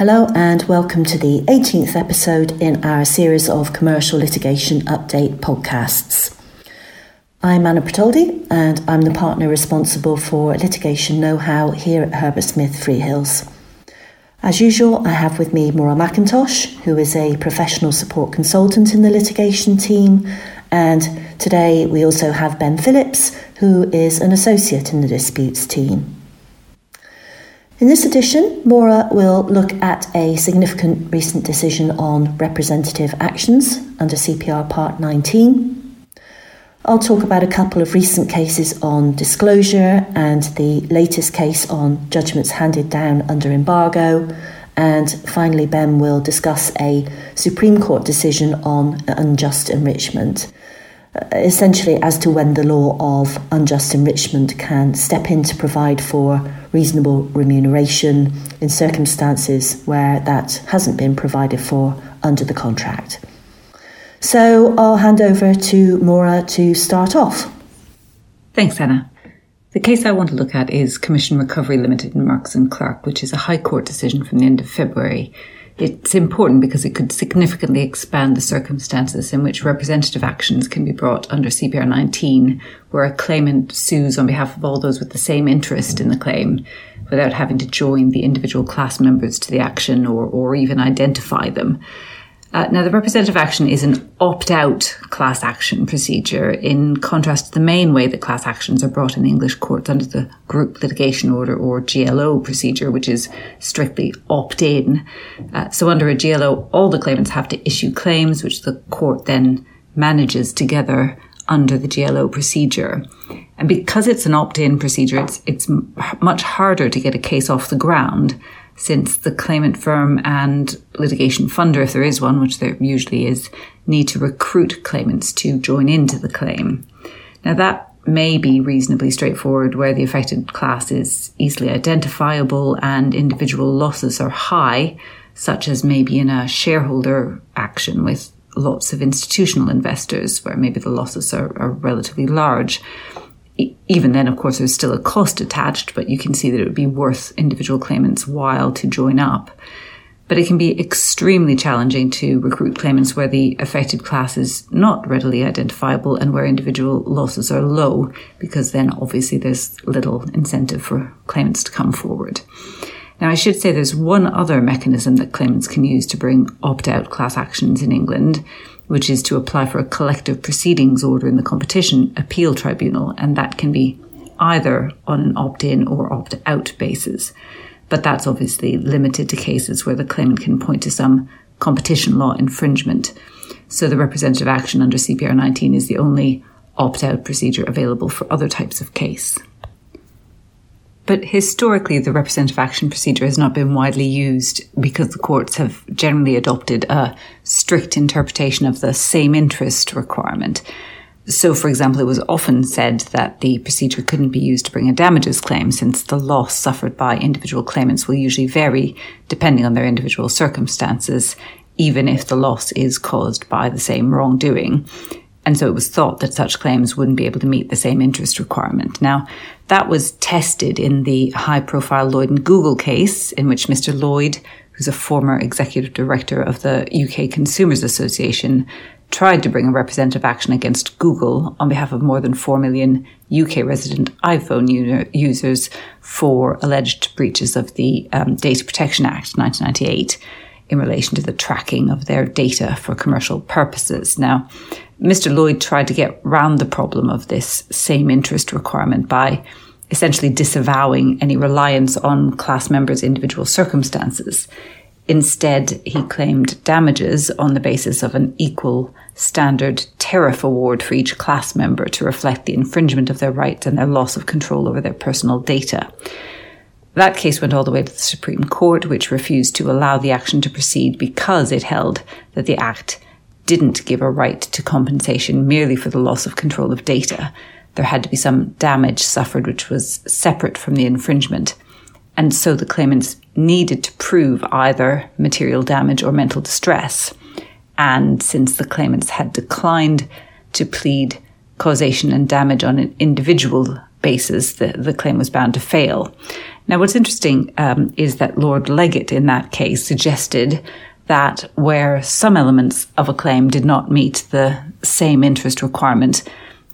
Hello, and welcome to the 18th episode in our series of commercial litigation update podcasts. I'm Anna Pertoldi, and I'm the partner responsible for litigation know how here at Herbert Smith Freehills. As usual, I have with me Maura McIntosh, who is a professional support consultant in the litigation team, and today we also have Ben Phillips, who is an associate in the disputes team. In this edition, Maura will look at a significant recent decision on representative actions under CPR Part 19. I'll talk about a couple of recent cases on disclosure and the latest case on judgments handed down under embargo. And finally, Ben will discuss a Supreme Court decision on unjust enrichment Uh, essentially as to when the law of unjust enrichment can step in to provide for reasonable remuneration in circumstances where that hasn't been provided for under the contract. So I'll hand over to Maura to start off. Thanks, Anna. The case I want to look at is Commission Recovery Limited in Marks and Clerk, which is a High Court decision from the end of February it's important because it could significantly expand the circumstances in which representative actions can be brought under CPR 19, where a claimant sues on behalf of all those with the same interest in the claim without having to join the individual class members to the action or, or even identify them. Uh, now, the representative action is an opt out class action procedure, in contrast to the main way that class actions are brought in English courts under the group litigation order or GLO procedure, which is strictly opt in. Uh, so, under a GLO, all the claimants have to issue claims, which the court then manages together under the GLO procedure. And because it's an opt in procedure, it's, it's much harder to get a case off the ground since the claimant firm and litigation funder, if there is one, which there usually is, need to recruit claimants to join into the claim. Now that may be reasonably straightforward where the affected class is easily identifiable and individual losses are high, such as maybe in a shareholder action with lots of institutional investors where maybe the losses are, are relatively large even then, of course, there's still a cost attached, but you can see that it would be worth individual claimants' while to join up. But it can be extremely challenging to recruit claimants where the affected class is not readily identifiable and where individual losses are low, because then obviously there's little incentive for claimants to come forward. Now, I should say there's one other mechanism that claimants can use to bring opt out class actions in England, which is to apply for a collective proceedings order in the Competition Appeal Tribunal, and that can be either on an opt in or opt out basis. But that's obviously limited to cases where the claimant can point to some competition law infringement. So the representative action under CPR 19 is the only opt out procedure available for other types of case. But historically, the representative action procedure has not been widely used because the courts have generally adopted a strict interpretation of the same interest requirement. So, for example, it was often said that the procedure couldn't be used to bring a damages claim since the loss suffered by individual claimants will usually vary depending on their individual circumstances, even if the loss is caused by the same wrongdoing. And so it was thought that such claims wouldn't be able to meet the same interest requirement. Now, that was tested in the high profile Lloyd and Google case, in which Mr. Lloyd, who's a former executive director of the UK Consumers Association, tried to bring a representative action against Google on behalf of more than 4 million UK resident iPhone users for alleged breaches of the um, Data Protection Act 1998 in relation to the tracking of their data for commercial purposes. Now, Mr. Lloyd tried to get round the problem of this same interest requirement by essentially disavowing any reliance on class members' individual circumstances. Instead, he claimed damages on the basis of an equal standard tariff award for each class member to reflect the infringement of their rights and their loss of control over their personal data. That case went all the way to the Supreme Court, which refused to allow the action to proceed because it held that the Act didn't give a right to compensation merely for the loss of control of data. There had to be some damage suffered which was separate from the infringement. And so the claimants needed to prove either material damage or mental distress. And since the claimants had declined to plead causation and damage on an individual basis, the, the claim was bound to fail. Now, what's interesting um, is that Lord Leggatt in that case suggested that where some elements of a claim did not meet the same interest requirement,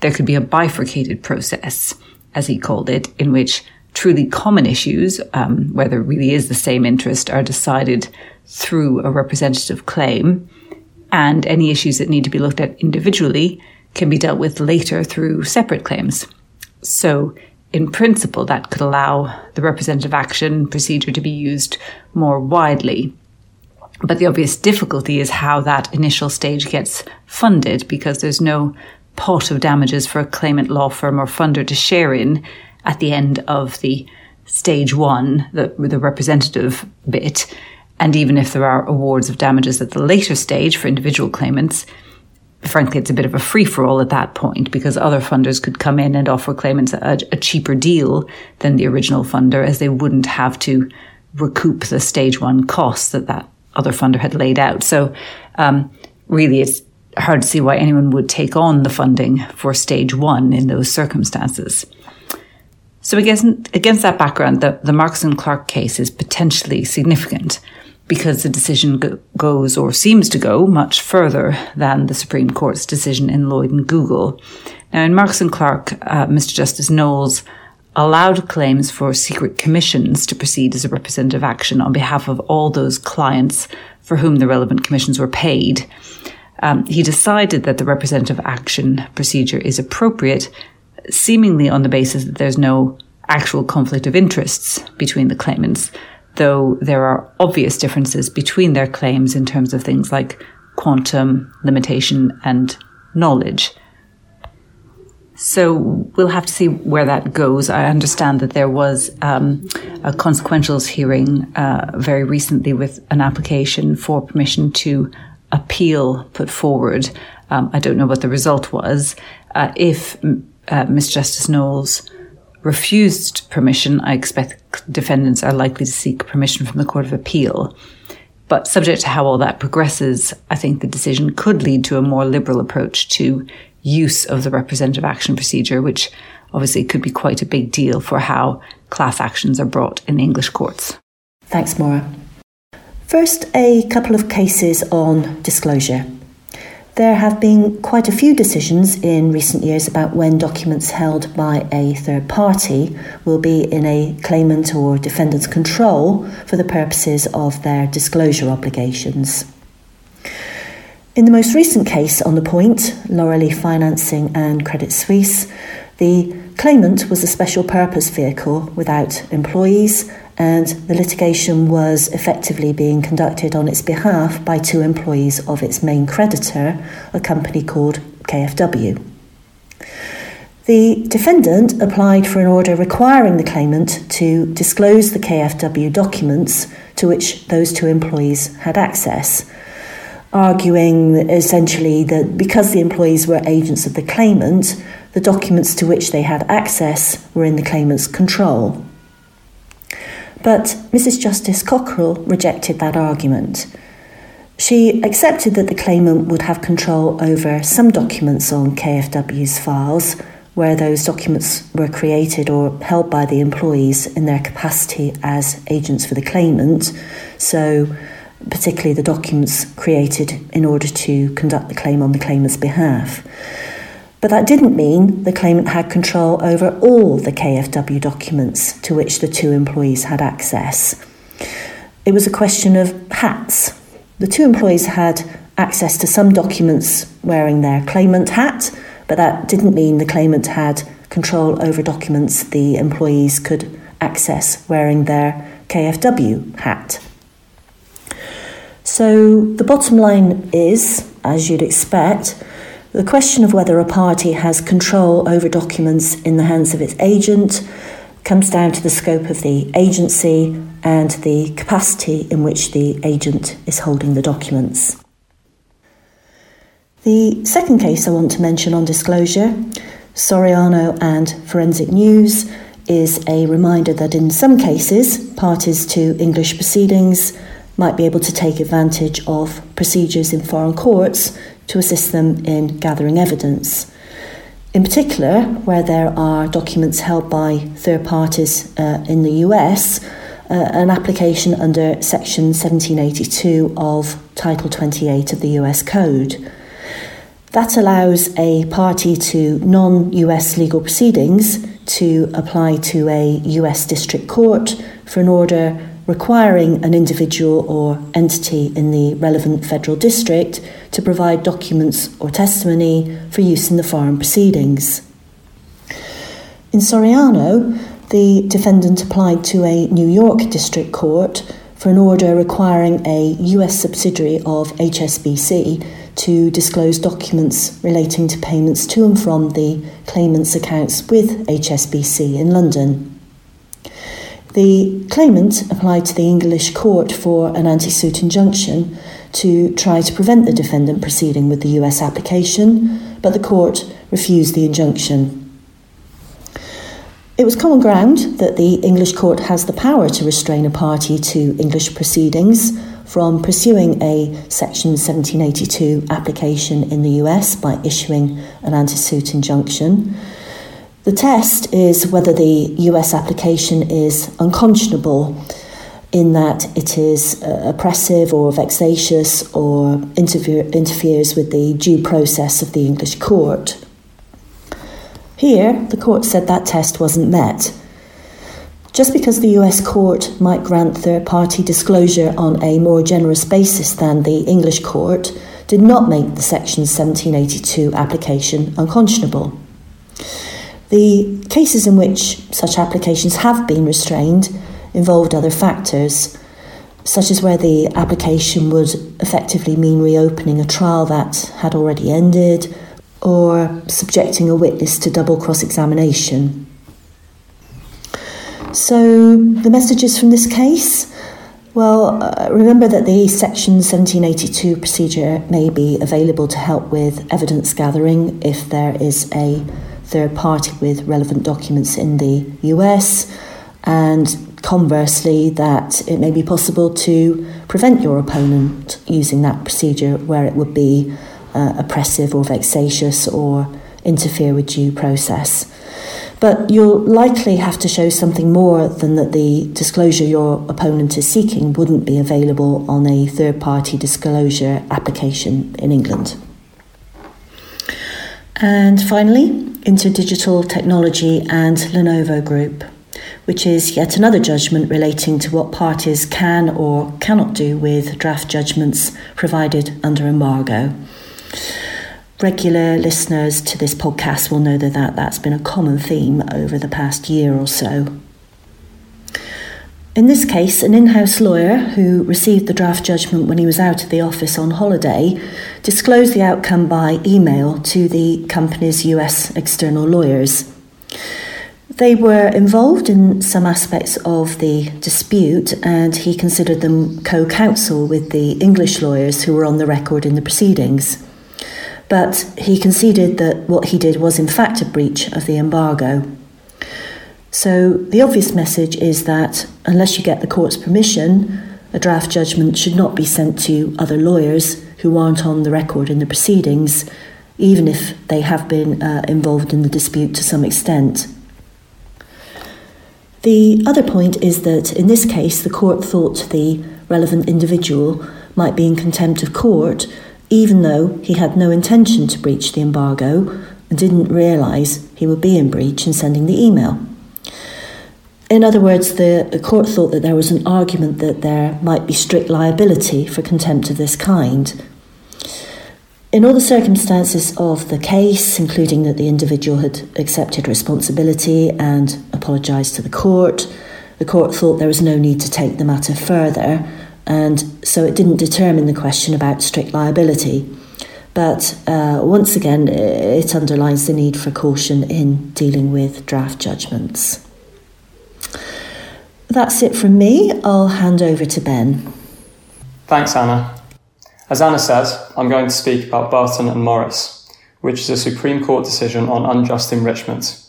there could be a bifurcated process, as he called it, in which truly common issues, um, where there really is the same interest, are decided through a representative claim, and any issues that need to be looked at individually can be dealt with later through separate claims. So, in principle, that could allow the representative action procedure to be used more widely. But the obvious difficulty is how that initial stage gets funded because there's no pot of damages for a claimant law firm or funder to share in at the end of the stage one, the, the representative bit. And even if there are awards of damages at the later stage for individual claimants, frankly, it's a bit of a free for all at that point because other funders could come in and offer claimants a, a, cheaper deal than the original funder as they wouldn't have to recoup the stage one costs that that other funder had laid out. So, um, really, it's hard to see why anyone would take on the funding for stage one in those circumstances. So, against, against that background, the, the Marks and Clerk case is potentially significant because the decision go- goes or seems to go much further than the Supreme Court's decision in Lloyd and Google. Now, in Marks and Clerk, uh, Mr. Justice Knowles allowed claims for secret commissions to proceed as a representative action on behalf of all those clients for whom the relevant commissions were paid. Um, he decided that the representative action procedure is appropriate, seemingly on the basis that there's no actual conflict of interests between the claimants though there are obvious differences between their claims in terms of things like quantum, limitation, and knowledge. So we'll have to see where that goes. I understand that there was um, a consequentials hearing uh, very recently with an application for permission to appeal put forward. Um, I don't know what the result was. Uh, if uh, Ms. Justice Knowles refused permission, I expect defendants are likely to seek permission from the Court of Appeal. But subject to how all that progresses, I think the decision could lead to a more liberal approach to use of the representative action procedure, which obviously could be quite a big deal for how class actions are brought in English courts. Thanks, Maura. First, a couple of cases on disclosure. There have been quite a few decisions in recent years about when documents held by a third party will be in a claimant or defendant's control for the purposes of their disclosure obligations. In the most recent case on the point, Loreley Financing and Credit Suisse, the claimant was a special purpose vehicle without employees and the litigation was effectively being conducted on its behalf by two employees of its main creditor, a company called KFW. The defendant applied for an order requiring the claimant to disclose the KFW documents to which those two employees had access, arguing essentially that because the employees were agents of the claimant, the documents to which they had access were in the claimant's control. But Mrs. Justice Cockerill rejected that argument. She accepted that the claimant would have control over some documents on KFW's files, where those documents were created or held by the employees in their capacity as agents for the claimant. So, particularly the documents created in order to conduct the claim on the claimant's behalf. But that didn't mean the claimant had control over all the KFW documents to which the two employees had access. It was a question of hats. The two employees had access to some documents wearing their claimant hat, but that didn't mean the claimant had control over documents the employees could access wearing their KFW hat. So the bottom line is, as you'd expect, the question of whether a party has control over documents in the hands of its agent comes down to the scope of the agency and the capacity in which the agent is holding the documents. The second case I want to mention on disclosure, Soriano and Forensic News, is a reminder that in some cases, parties to English proceedings might be able to take advantage of procedures in foreign courts to assist them in gathering evidence. In particular, where there are documents held by third parties uh, in the US, uh, an application under Section 1782 of Title 28 of the US Code. That allows a party to non US legal proceedings to apply to a US district court for an order requiring an individual or entity in the relevant federal district to provide documents or testimony for use in the foreign proceedings. In Soriano, the defendant applied to a New York district court for an order requiring a US subsidiary of HSBC to disclose documents relating to payments to and from the claimant's accounts with HSBC in London. The claimant applied to the English court for an anti suit injunction to try to prevent the defendant proceeding with the US application, but the court refused the injunction. It was common ground that the English court has the power to restrain a party to English proceedings from pursuing a Section 1782 application in the US by issuing an anti suit injunction. The test is whether the US application is unconscionable in that it is uh, oppressive or vexatious or interfere, interferes with the due process of the English court. Here, the court said that test wasn't met. Just because the US court might grant third party disclosure on a more generous basis than the English court did not make the Section 1782 application unconscionable. The cases in which such applications have been restrained involved other factors, such as where the application would effectively mean reopening a trial that had already ended or subjecting a witness to double cross examination. So, the messages from this case? Well, uh, remember that the Section 1782 procedure may be available to help with evidence gathering if there is a third party with relevant documents in the US, and conversely, that it may be possible to prevent your opponent using that procedure where it would be uh, oppressive or vexatious or interfere with due process. But you'll likely have to show something more than that the disclosure your opponent is seeking wouldn't be available on a third party disclosure application in England. And finally, Interdigital Technology and Lenovo Group, which is yet another judgment relating to what parties can or cannot do with draft judgments provided under embargo. Regular listeners to this podcast will know that that's been a common theme over the past year or so. In this case, an in house lawyer who received the draft judgment when he was out of the office on holiday disclosed the outcome by email to the company's US external lawyers. They were involved in some aspects of the dispute, and he considered them co counsel with the English lawyers who were on the record in the proceedings. But he conceded that what he did was, in fact, a breach of the embargo. So the obvious message is that unless you get the court's permission, a draft judgment should not be sent to other lawyers who aren't on the record in the proceedings, even if they have been uh, involved in the dispute to some extent. The other point is that in this case, the court thought the relevant individual might be in contempt of court, even though he had no intention to breach the embargo and didn't realise he would be in breach in sending the email. In other words, the, the court thought that there was an argument that there might be strict liability for contempt of this kind. In all the circumstances of the case, including that the individual had accepted responsibility and apologised to the court, the court thought there was no need to take the matter further, and so it didn't determine the question about strict liability. But uh, once again, it underlines the need for caution in dealing with draft judgments. That's it from me. I'll hand over to Ben. Thanks, Anna. As Anna says, I'm going to speak about Barton and Morris, which is a Supreme Court decision on unjust enrichment,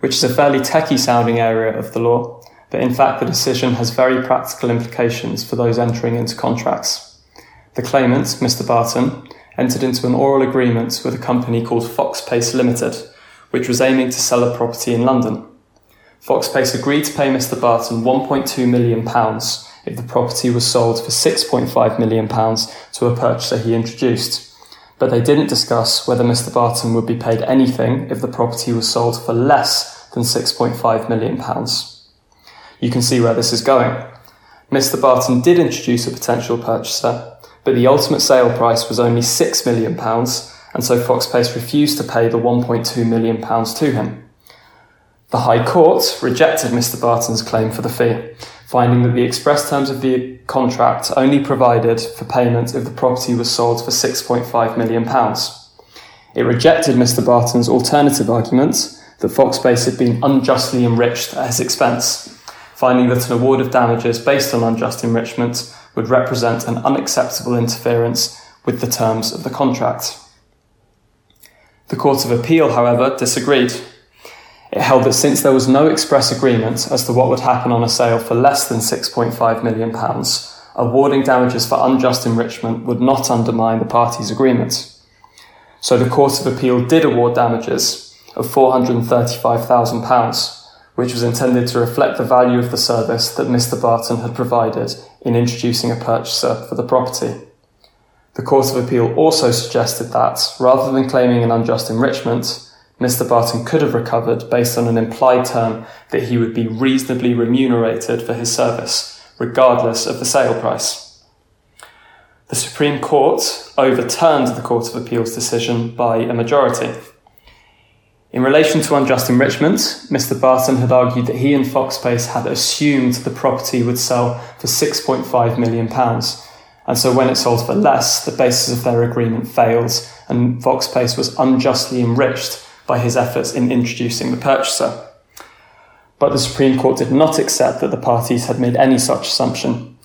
which is a fairly techie sounding area of the law, but in fact the decision has very practical implications for those entering into contracts. The claimant, Mr. Barton, entered into an oral agreement with a company called Foxpace Limited, which was aiming to sell a property in London. Foxpace agreed to pay Mr. Barton £1.2 million if the property was sold for £6.5 million to a purchaser he introduced. But they didn't discuss whether Mr. Barton would be paid anything if the property was sold for less than £6.5 million. You can see where this is going. Mr. Barton did introduce a potential purchaser, but the ultimate sale price was only £6 million, and so Foxpace refused to pay the £1.2 million to him. The High Court rejected Mr. Barton's claim for the fee, finding that the express terms of the contract only provided for payment if the property was sold for £6.5 million. It rejected Mr. Barton's alternative argument that Foxpace had been unjustly enriched at his expense finding that an award of damages based on unjust enrichment would represent an unacceptable interference with the terms of the contract. The Court of Appeal, however, disagreed. It held that since there was no express agreement as to what would happen on a sale for less than £6.5 million, awarding damages for unjust enrichment would not undermine the parties' agreement. So the Court of Appeal did award damages of £435,000 which was intended to reflect the value of the service that Mr. Barton had provided in introducing a purchaser for the property. The Court of Appeal also suggested that, rather than claiming an unjust enrichment, Mr. Barton could have recovered based on an implied term that he would be reasonably remunerated for his service, regardless of the sale price. The Supreme Court overturned the Court of Appeal's decision by a majority. In relation to unjust enrichment, Mr. Barton had argued that he and Foxpace had assumed the property would sell for £6.5 million. And so when it sold for less, the basis of their agreement failed, and Foxpace was unjustly enriched by his efforts in introducing the purchaser. But the Supreme Court did not accept that the parties had made any such assumption.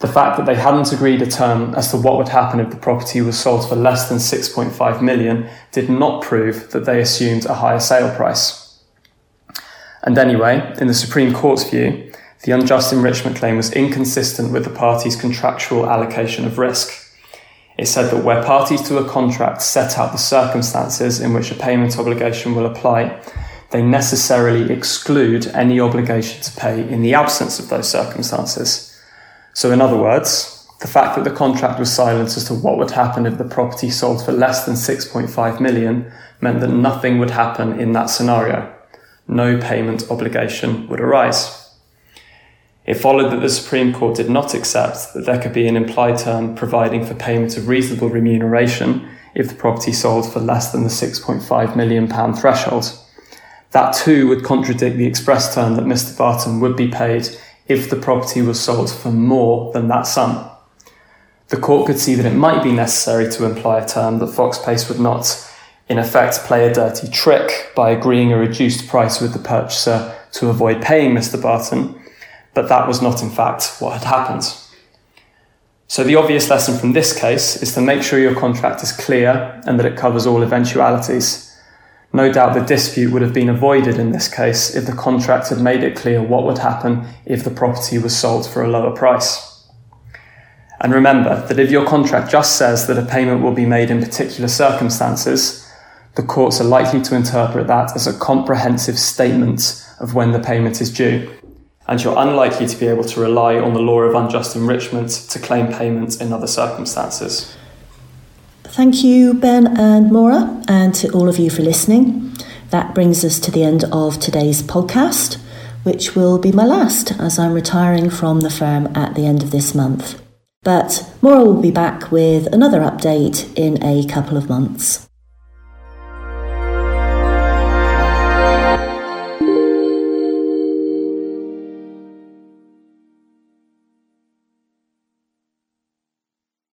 The fact that they hadn't agreed a term as to what would happen if the property was sold for less than 6.5 million did not prove that they assumed a higher sale price. And anyway, in the Supreme Court's view, the unjust enrichment claim was inconsistent with the parties' contractual allocation of risk. It said that where parties to a contract set out the circumstances in which a payment obligation will apply, they necessarily exclude any obligation to pay in the absence of those circumstances. So, in other words, the fact that the contract was silent as to what would happen if the property sold for less than 6.5 million meant that nothing would happen in that scenario. No payment obligation would arise. It followed that the Supreme Court did not accept that there could be an implied term providing for payment of reasonable remuneration if the property sold for less than the £6.5 million threshold. That too would contradict the express term that Mr. Barton would be paid if the property was sold for more than that sum. The court could see that it might be necessary to imply a term that Foxpace would not, in effect, play a dirty trick by agreeing a reduced price with the purchaser to avoid paying Mr. Barton, but that was not, in fact, what had happened. So, the obvious lesson from this case is to make sure your contract is clear and that it covers all eventualities. No doubt the dispute would have been avoided in this case if the contract had made it clear what would happen if the property was sold for a lower price. And remember that if your contract just says that a payment will be made in particular circumstances, the courts are likely to interpret that as a comprehensive statement of when the payment is due, and you're unlikely to be able to rely on the law of unjust enrichment to claim payment in other circumstances. Thank you, Ben and Maura, and to all of you for listening. That brings us to the end of today's podcast, which will be my last as I'm retiring from the firm at the end of this month. But Maura will be back with another update in a couple of months.